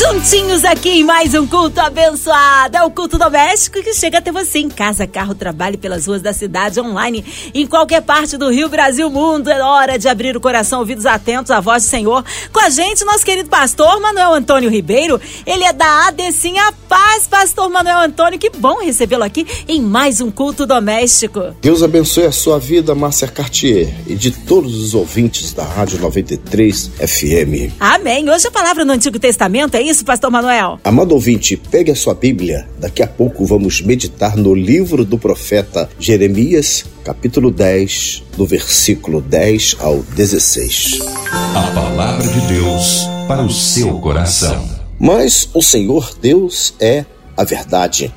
Juntinhos aqui em mais um culto abençoado. É o culto doméstico que chega até você em casa, carro, trabalho pelas ruas da cidade, online, em qualquer parte do Rio, Brasil, mundo. É hora de abrir o coração, ouvidos atentos à voz do Senhor. Com a gente, nosso querido pastor Manuel Antônio Ribeiro. Ele é da ADCIM A Paz, pastor Manuel Antônio. Que bom recebê-lo aqui em mais um culto doméstico. Deus abençoe a sua vida, Márcia Cartier, e de todos os ouvintes da Rádio 93 FM. Amém. Hoje a palavra no Antigo Testamento é isso, pastor Manuel? Amado ouvinte, pegue a sua Bíblia. Daqui a pouco vamos meditar no livro do profeta Jeremias, capítulo 10, do versículo 10 ao 16. A palavra de Deus para o seu coração. Mas o Senhor Deus é a verdade.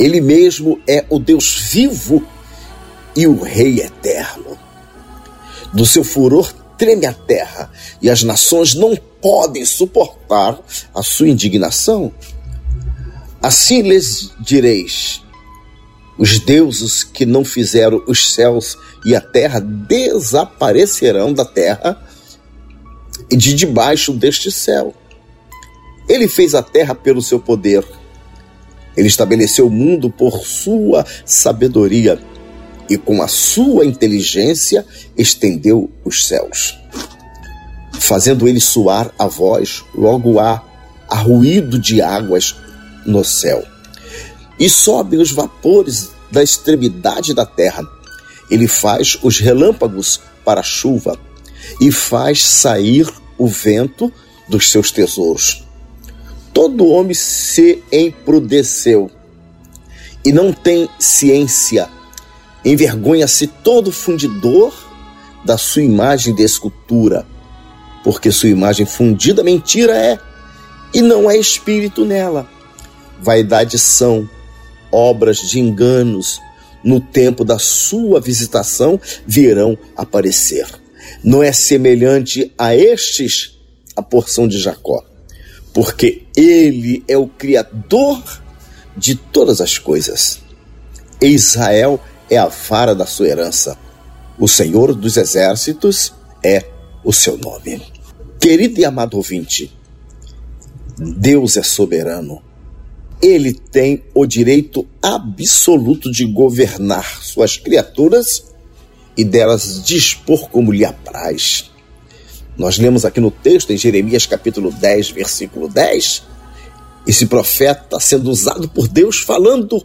Ele mesmo é o Deus vivo e o Rei eterno. Do seu furor treme a terra e as nações não podem suportar a sua indignação. Assim lhes direis: os deuses que não fizeram os céus e a terra desaparecerão da terra e de debaixo deste céu. Ele fez a terra pelo seu poder. Ele estabeleceu o mundo por sua sabedoria e com a sua inteligência estendeu os céus. Fazendo ele suar a voz, logo há arruído de águas no céu. E sobem os vapores da extremidade da terra. Ele faz os relâmpagos para a chuva e faz sair o vento dos seus tesouros. Todo homem se emprudeceu e não tem ciência Envergonha-se todo fundidor da sua imagem de escultura, porque sua imagem fundida mentira é, e não é espírito nela. Vaidade são obras de enganos, no tempo da sua visitação virão aparecer. Não é semelhante a estes a porção de Jacó, porque ele é o Criador de todas as coisas. Israel é a vara da sua herança. O Senhor dos Exércitos é o seu nome. Querido e amado ouvinte, Deus é soberano. Ele tem o direito absoluto de governar suas criaturas e delas dispor como lhe apraz. Nós lemos aqui no texto, em Jeremias capítulo 10, versículo 10, esse profeta sendo usado por Deus falando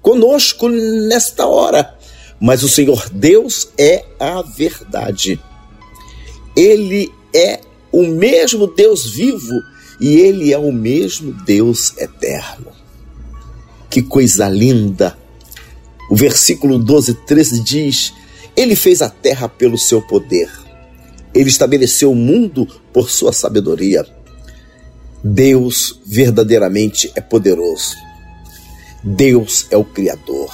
conosco nesta hora. Mas o Senhor Deus é a verdade. Ele é o mesmo Deus vivo e ele é o mesmo Deus eterno. Que coisa linda! O versículo 12, 13 diz: Ele fez a terra pelo seu poder, ele estabeleceu o mundo por sua sabedoria. Deus verdadeiramente é poderoso. Deus é o Criador.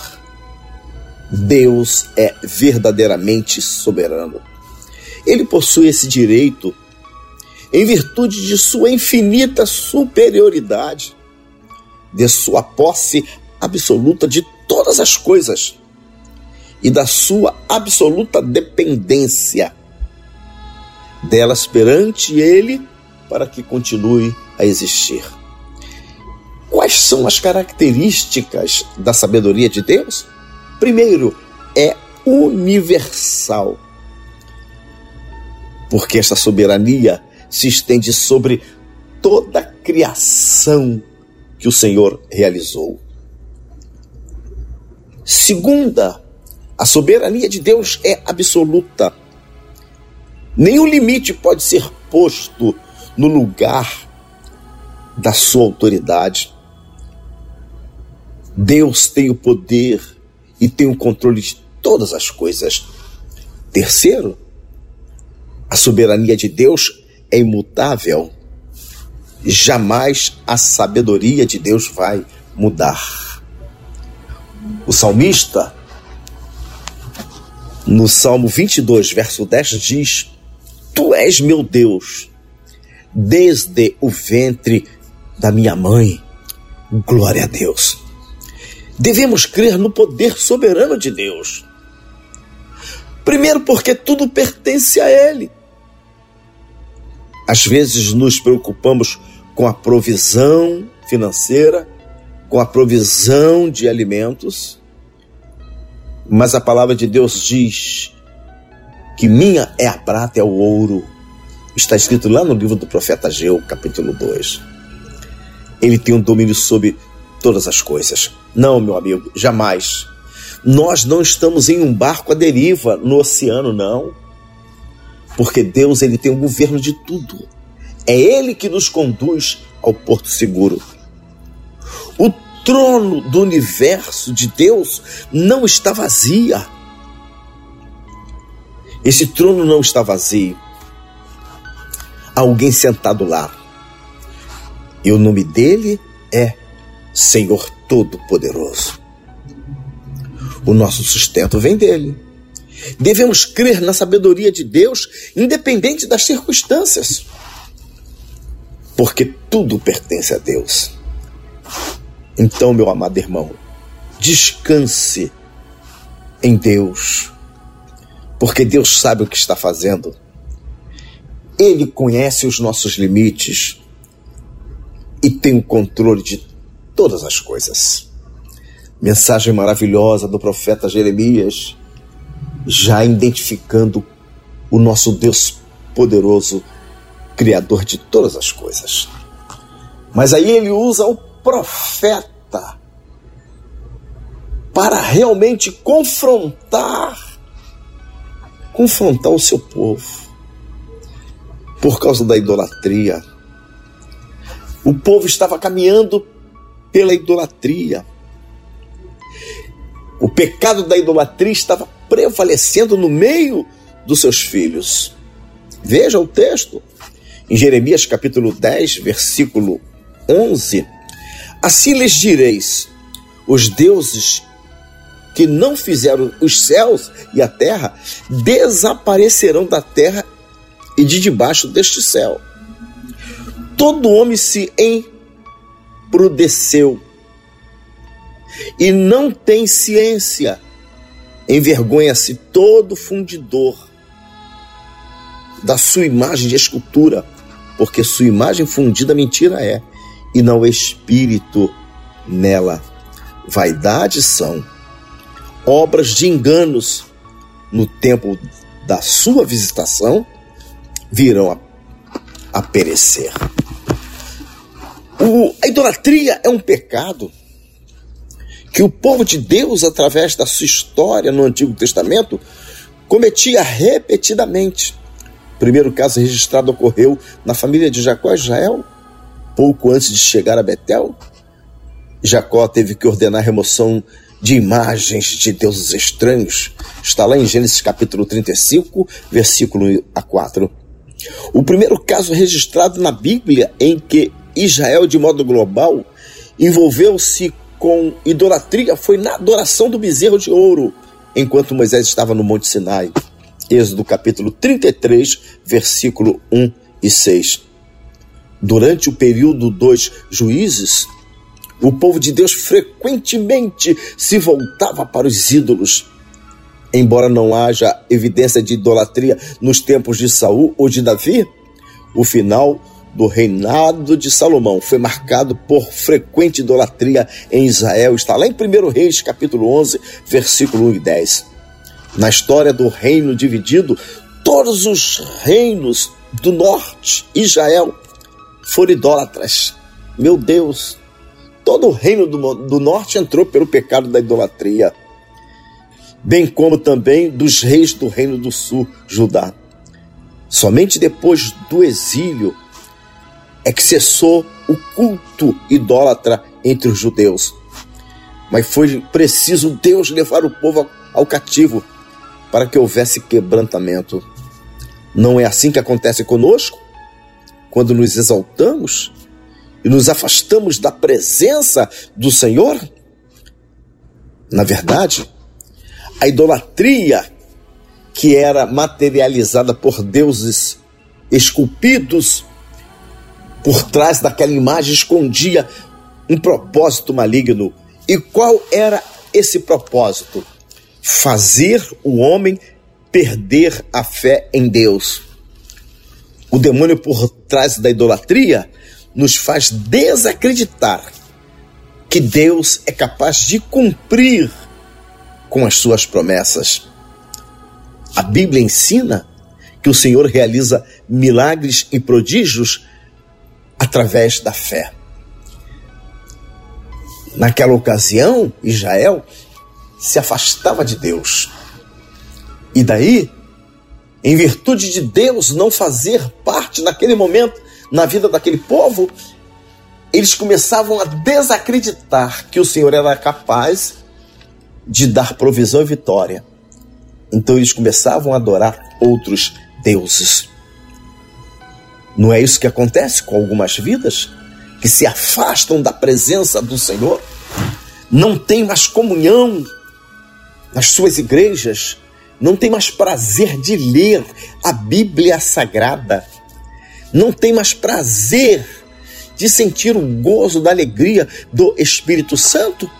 Deus é verdadeiramente soberano. Ele possui esse direito em virtude de sua infinita superioridade, de sua posse absoluta de todas as coisas e da sua absoluta dependência delas perante Ele para que continue a existir. Quais são as características da sabedoria de Deus? Primeiro, é universal. Porque esta soberania se estende sobre toda a criação que o Senhor realizou. Segunda, a soberania de Deus é absoluta. Nenhum limite pode ser posto no lugar da sua autoridade. Deus tem o poder e tem o controle de todas as coisas. Terceiro, a soberania de Deus é imutável. Jamais a sabedoria de Deus vai mudar. O salmista, no Salmo 22, verso 10, diz: Tu és meu Deus, desde o ventre da minha mãe. Glória a Deus. Devemos crer no poder soberano de Deus. Primeiro, porque tudo pertence a Ele. Às vezes nos preocupamos com a provisão financeira, com a provisão de alimentos, mas a palavra de Deus diz que minha é a prata, é o ouro. Está escrito lá no livro do profeta Geu, capítulo 2. Ele tem um domínio sobre todas as coisas. Não, meu amigo, jamais. Nós não estamos em um barco à deriva no oceano, não. Porque Deus ele tem o governo de tudo. É Ele que nos conduz ao porto seguro. O trono do universo de Deus não está vazia. Esse trono não está vazio. Há alguém sentado lá. E o nome dele é Senhor Todo-Poderoso. O nosso sustento vem dele. Devemos crer na sabedoria de Deus, independente das circunstâncias. Porque tudo pertence a Deus. Então, meu amado irmão, descanse em Deus, porque Deus sabe o que está fazendo. Ele conhece os nossos limites e tem o controle de todas as coisas. Mensagem maravilhosa do profeta Jeremias, já identificando o nosso Deus poderoso, Criador de todas as coisas. Mas aí ele usa o profeta para realmente confrontar confrontar o seu povo por causa da idolatria. O povo estava caminhando pela idolatria. O pecado da idolatria estava prevalecendo no meio dos seus filhos. Veja o texto. Em Jeremias capítulo 10, versículo 11, Assim lhes direis: os deuses que não fizeram os céus e a terra desaparecerão da terra e de debaixo deste céu. Todo homem se emprudeceu e não tem ciência. Envergonha-se todo fundidor da sua imagem de escultura, porque sua imagem fundida mentira é e não espírito nela. Vaidade são obras de enganos no tempo da sua visitação virão a, a perecer. O, a idolatria é um pecado que o povo de Deus, através da sua história no Antigo Testamento, cometia repetidamente. O primeiro caso registrado ocorreu na família de Jacó e Israel, pouco antes de chegar a Betel, Jacó teve que ordenar a remoção de imagens de deuses estranhos. Está lá em Gênesis capítulo 35, versículo a 4. O primeiro caso registrado na Bíblia em que Israel, de modo global, envolveu-se com idolatria foi na adoração do bezerro de ouro, enquanto Moisés estava no Monte Sinai. Êxodo capítulo 33, versículo 1 e 6 durante o período dos juízes, o povo de Deus frequentemente se voltava para os ídolos. Embora não haja evidência de idolatria nos tempos de Saul ou de Davi, o final do reinado de Salomão foi marcado por frequente idolatria em Israel. Está lá em 1 Reis, capítulo 11, versículo 1 e 10. Na história do reino dividido, todos os reinos do norte, Israel, foram idólatras. Meu Deus, todo o reino do, do norte entrou pelo pecado da idolatria, bem como também dos reis do reino do sul, Judá. Somente depois do exílio é que cessou o culto idólatra entre os judeus. Mas foi preciso Deus levar o povo ao cativo para que houvesse quebrantamento. Não é assim que acontece conosco? quando nos exaltamos e nos afastamos da presença do Senhor? Na verdade, a idolatria que era materializada por deuses esculpidos por trás daquela imagem escondia um propósito maligno E qual era esse propósito? Fazer o homem perder a fé em Deus. O demônio por trás da idolatria nos faz desacreditar que Deus é capaz de cumprir com as suas promessas. A Bíblia ensina que o Senhor realiza milagres e prodígios através da fé. Naquela ocasião, Israel se afastava de Deus. E daí, em virtude de Deus não fazer parte naquele momento na vida daquele povo, eles começavam a desacreditar que o Senhor era capaz de dar provisão e vitória. Então eles começavam a adorar outros deuses. Não é isso que acontece com algumas vidas que se afastam da presença do Senhor, não tem mais comunhão nas suas igrejas, não tem mais prazer de ler a Bíblia Sagrada, não tem mais prazer de sentir o gozo da alegria do Espírito Santo.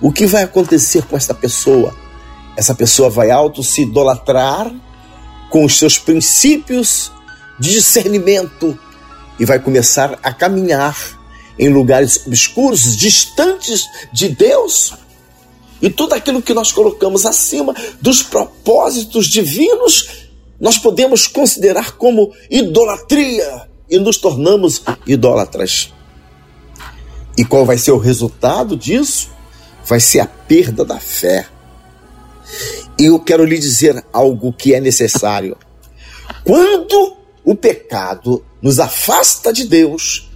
O que vai acontecer com esta pessoa? Essa pessoa vai auto se idolatrar com os seus princípios de discernimento e vai começar a caminhar em lugares obscuros, distantes de Deus. E tudo aquilo que nós colocamos acima dos propósitos divinos, nós podemos considerar como idolatria e nos tornamos idólatras. E qual vai ser o resultado disso? Vai ser a perda da fé. E eu quero lhe dizer algo que é necessário. Quando o pecado nos afasta de Deus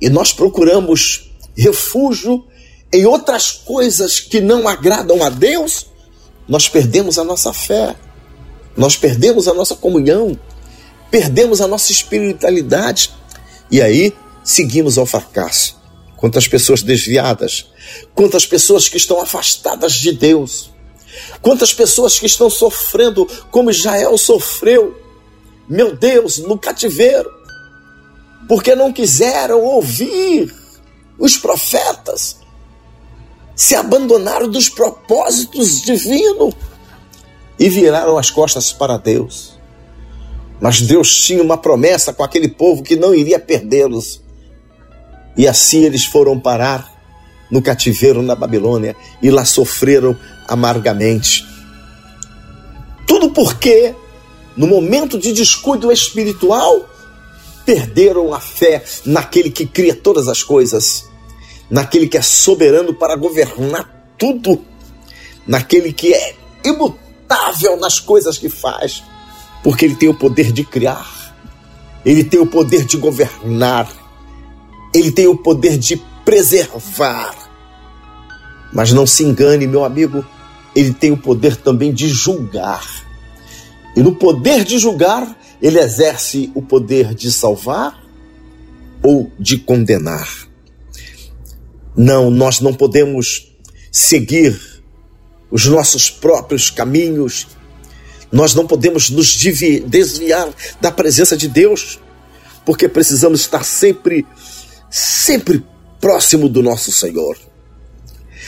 e nós procuramos refúgio em outras coisas que não agradam a Deus, nós perdemos a nossa fé, nós perdemos a nossa comunhão, perdemos a nossa espiritualidade e aí seguimos ao fracasso. Quantas pessoas desviadas, quantas pessoas que estão afastadas de Deus, quantas pessoas que estão sofrendo como Israel sofreu meu Deus, no cativeiro, porque não quiseram ouvir os profetas, se abandonaram dos propósitos divinos e viraram as costas para Deus. Mas Deus tinha uma promessa com aquele povo que não iria perdê-los. E assim eles foram parar no cativeiro na Babilônia e lá sofreram amargamente. Tudo porque no momento de descuido espiritual, perderam a fé naquele que cria todas as coisas, naquele que é soberano para governar tudo, naquele que é imutável nas coisas que faz, porque ele tem o poder de criar, ele tem o poder de governar, ele tem o poder de preservar. Mas não se engane, meu amigo, ele tem o poder também de julgar. E no poder de julgar, ele exerce o poder de salvar ou de condenar. Não, nós não podemos seguir os nossos próprios caminhos, nós não podemos nos desviar da presença de Deus, porque precisamos estar sempre, sempre próximo do nosso Senhor.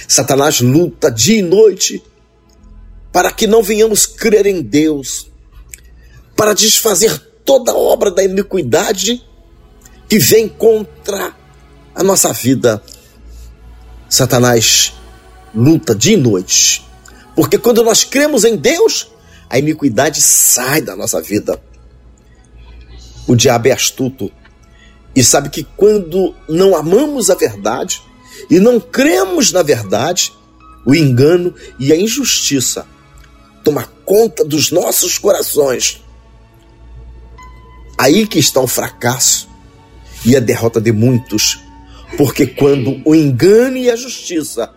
Satanás luta dia e noite para que não venhamos crer em Deus, para desfazer toda obra da iniquidade que vem contra a nossa vida. Satanás luta dia e noite, porque quando nós cremos em Deus, a iniquidade sai da nossa vida. O diabo é astuto e sabe que quando não amamos a verdade e não cremos na verdade, o engano e a injustiça toma conta dos nossos corações Aí que está o fracasso e a derrota de muitos, porque quando o engano e a justiça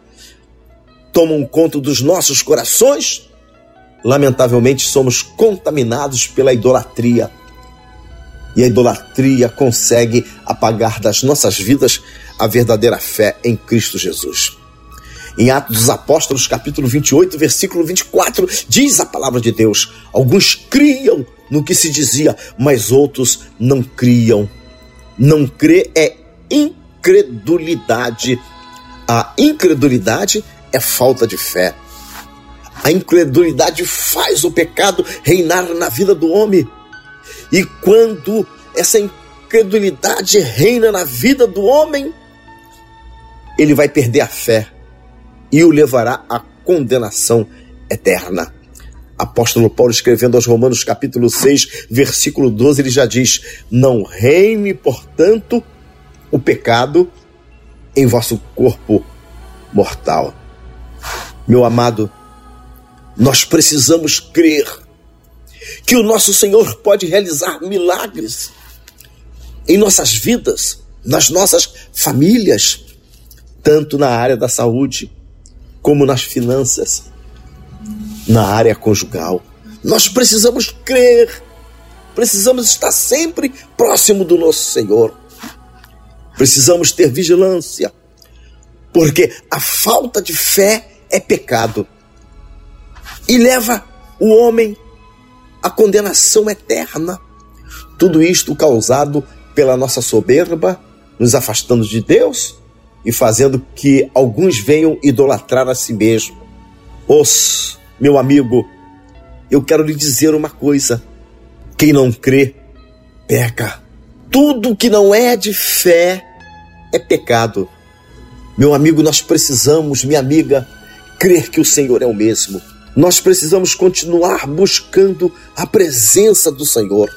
tomam conta dos nossos corações, lamentavelmente somos contaminados pela idolatria. E a idolatria consegue apagar das nossas vidas a verdadeira fé em Cristo Jesus. Em Atos dos Apóstolos, capítulo 28, versículo 24, diz a palavra de Deus: Alguns criam no que se dizia, mas outros não criam. Não crer é incredulidade. A incredulidade é falta de fé. A incredulidade faz o pecado reinar na vida do homem. E quando essa incredulidade reina na vida do homem, ele vai perder a fé e o levará à condenação eterna. Apóstolo Paulo escrevendo aos Romanos capítulo 6, versículo 12, ele já diz: Não reine, portanto, o pecado em vosso corpo mortal. Meu amado, nós precisamos crer que o nosso Senhor pode realizar milagres em nossas vidas, nas nossas famílias, tanto na área da saúde como nas finanças, na área conjugal. Nós precisamos crer, precisamos estar sempre próximo do nosso Senhor. Precisamos ter vigilância, porque a falta de fé é pecado e leva o homem à condenação eterna. Tudo isto causado pela nossa soberba, nos afastando de Deus e fazendo que alguns venham idolatrar a si mesmo. Os, meu amigo, eu quero lhe dizer uma coisa: quem não crê, peca. Tudo que não é de fé é pecado. Meu amigo, nós precisamos, minha amiga, crer que o Senhor é o mesmo. Nós precisamos continuar buscando a presença do Senhor.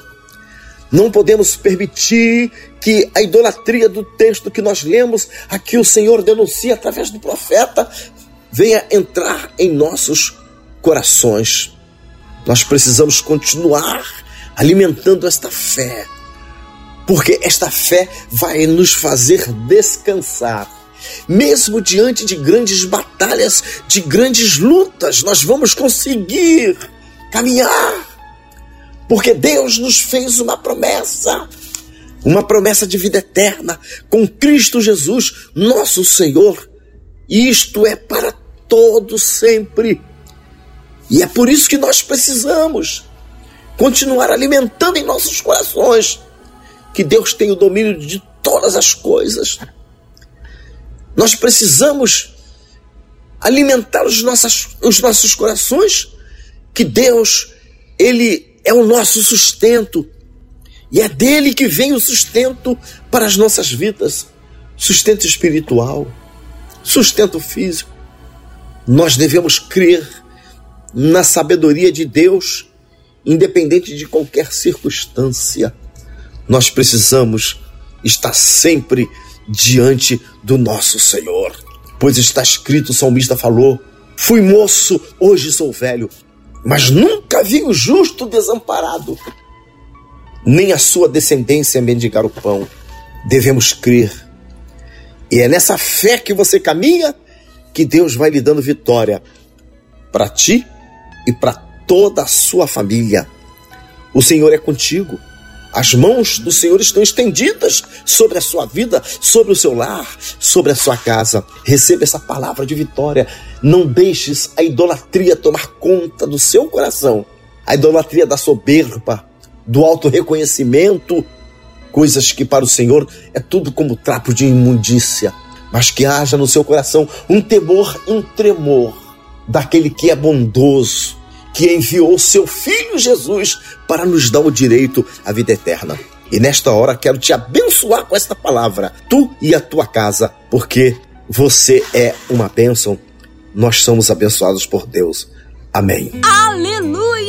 Não podemos permitir que a idolatria do texto que nós lemos, aqui o Senhor denuncia através do profeta, venha entrar em nossos corações. Nós precisamos continuar alimentando esta fé, porque esta fé vai nos fazer descansar mesmo diante de grandes batalhas, de grandes lutas, nós vamos conseguir caminhar. Porque Deus nos fez uma promessa, uma promessa de vida eterna com Cristo Jesus, nosso Senhor. Isto é para todo sempre. E é por isso que nós precisamos continuar alimentando em nossos corações que Deus tem o domínio de todas as coisas nós precisamos alimentar os nossos, os nossos corações, que Deus, Ele é o nosso sustento. E é dele que vem o sustento para as nossas vidas sustento espiritual, sustento físico. Nós devemos crer na sabedoria de Deus, independente de qualquer circunstância. Nós precisamos estar sempre diante do nosso Senhor. Pois está escrito, o salmista falou: Fui moço, hoje sou velho, mas nunca vi o justo desamparado, nem a sua descendência mendigar o pão. Devemos crer. E é nessa fé que você caminha que Deus vai lhe dando vitória para ti e para toda a sua família. O Senhor é contigo. As mãos do Senhor estão estendidas sobre a sua vida, sobre o seu lar, sobre a sua casa. Receba essa palavra de vitória. Não deixes a idolatria tomar conta do seu coração. A idolatria da soberba, do auto-reconhecimento, coisas que para o Senhor é tudo como trapo de imundícia. Mas que haja no seu coração um temor um tremor daquele que é bondoso, que enviou seu filho Jesus para nos dar o direito à vida eterna. E nesta hora quero te abençoar com esta palavra, tu e a tua casa, porque você é uma bênção. Nós somos abençoados por Deus. Amém. Aleluia!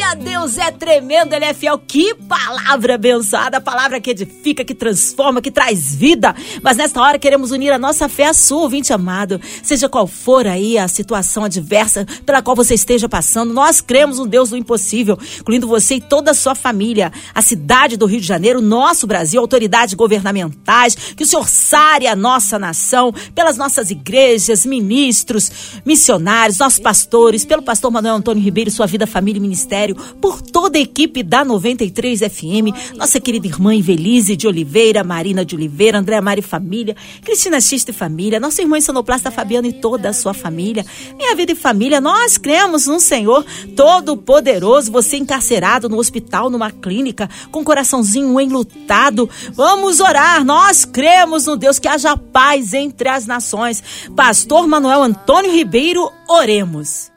Deus é tremendo, Ele é fiel. Que palavra abençoada, palavra que edifica, que transforma, que traz vida. Mas nesta hora queremos unir a nossa fé à sua, ouvinte amado. Seja qual for aí a situação adversa pela qual você esteja passando, nós cremos um Deus do impossível, incluindo você e toda a sua família. A cidade do Rio de Janeiro, nosso Brasil, autoridades governamentais, que o Senhor sare a nossa nação, pelas nossas igrejas, ministros, missionários, nossos pastores, pelo pastor Manuel Antônio Ribeiro, sua vida, família e ministério. Por toda a equipe da 93 FM, nossa querida irmã Ivelise de Oliveira, Marina de Oliveira, André Mari Família, Cristina Xista e Família, nossa irmã Sonoplasta Fabiana e toda a sua família. Minha vida e família, nós cremos num Senhor Todo-Poderoso, você encarcerado no hospital, numa clínica, com o coraçãozinho enlutado. Vamos orar, nós cremos no Deus que haja paz entre as nações. Pastor Manuel Antônio Ribeiro, oremos.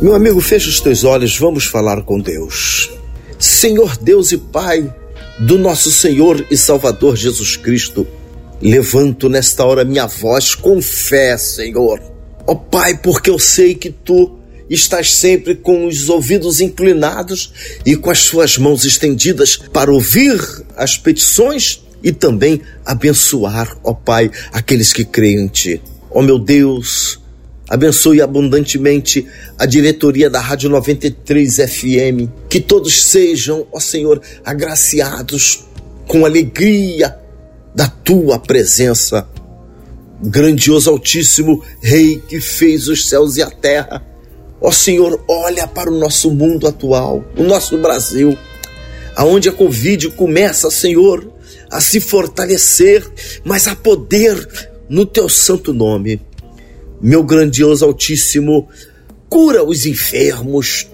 Meu amigo, fecha os teus olhos, vamos falar com Deus. Senhor Deus e Pai do nosso Senhor e Salvador Jesus Cristo, levanto nesta hora minha voz com fé, Senhor. Ó oh, Pai, porque eu sei que tu estás sempre com os ouvidos inclinados e com as suas mãos estendidas para ouvir as petições e também abençoar, ó Pai, aqueles que creem em Ti. Ó meu Deus, abençoe abundantemente a diretoria da Rádio 93 FM, que todos sejam, ó Senhor, agraciados com alegria da Tua presença. Grandioso Altíssimo Rei que fez os céus e a terra, Ó Senhor, olha para o nosso mundo atual, o nosso Brasil, aonde a Covid começa, Senhor, a se fortalecer, mas a poder no teu santo nome. Meu grandioso Altíssimo, cura os enfermos,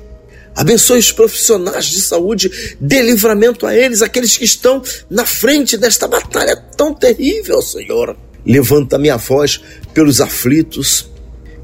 abençoe os profissionais de saúde, dê livramento a eles, aqueles que estão na frente desta batalha tão terrível, Senhor. Levanta minha voz pelos aflitos,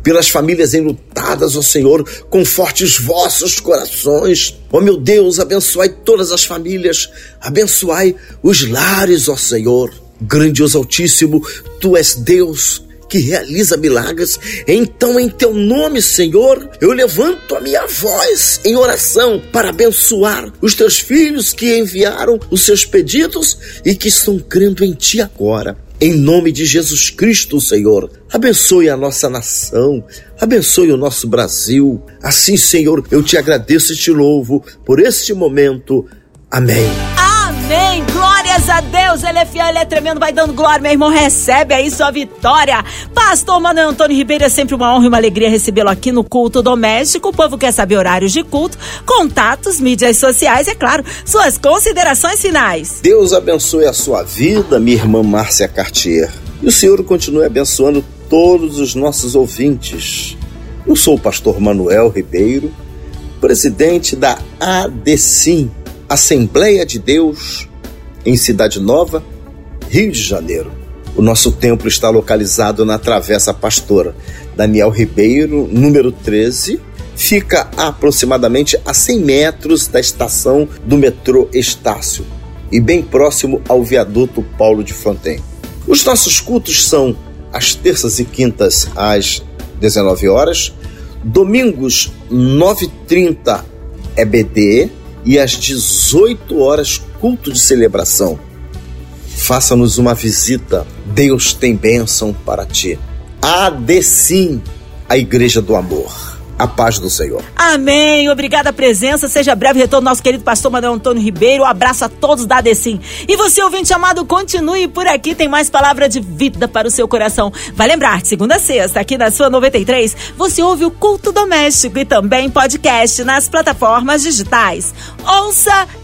pelas famílias enlutadas, ó Senhor, conforte os vossos corações. Ó meu Deus, abençoai todas as famílias, abençoai os lares, ó Senhor. Grandioso Altíssimo, Tu és Deus que realiza milagres. Então, em teu nome, Senhor, eu levanto a minha voz em oração para abençoar os teus filhos que enviaram os seus pedidos e que estão crendo em ti agora. Em nome de Jesus Cristo, Senhor, abençoe a nossa nação, abençoe o nosso Brasil. Assim, Senhor, eu te agradeço e te louvo por este momento. Amém. Amém. Glórias a Deus. Ele é fiel, ele é tremendo. Vai dando glória, meu irmão. Recebe aí sua vitória. Pastor Manuel Antônio Ribeiro, é sempre uma honra e uma alegria recebê-lo aqui no culto doméstico. O povo quer saber horários de culto, contatos, mídias sociais, é claro, suas considerações finais. Deus abençoe a sua vida, minha irmã Márcia Cartier. E o Senhor continue abençoando todos os nossos ouvintes. Eu sou o pastor Manuel Ribeiro, presidente da ADCIM Assembleia de Deus, em Cidade Nova, Rio de Janeiro. O nosso templo está localizado na Travessa Pastora Daniel Ribeiro, número 13. Fica aproximadamente a 100 metros da estação do metrô Estácio e bem próximo ao viaduto Paulo de Fronten. Os nossos cultos são às terças e quintas às 19 horas, domingos 9h30 EBD, e às 18 horas, culto de celebração. Faça-nos uma visita. Deus tem bênção para ti. Adecim, a Igreja do Amor a paz do Senhor. Amém. Obrigada a presença. Seja breve retorno nosso querido pastor Manuel Antônio Ribeiro. Um abraço a todos da Adecim. E você, ouvinte amado, continue por aqui. Tem mais palavra de vida para o seu coração. Vai lembrar, segunda a sexta, aqui na sua 93, você ouve o culto doméstico e também podcast nas plataformas digitais. Ouça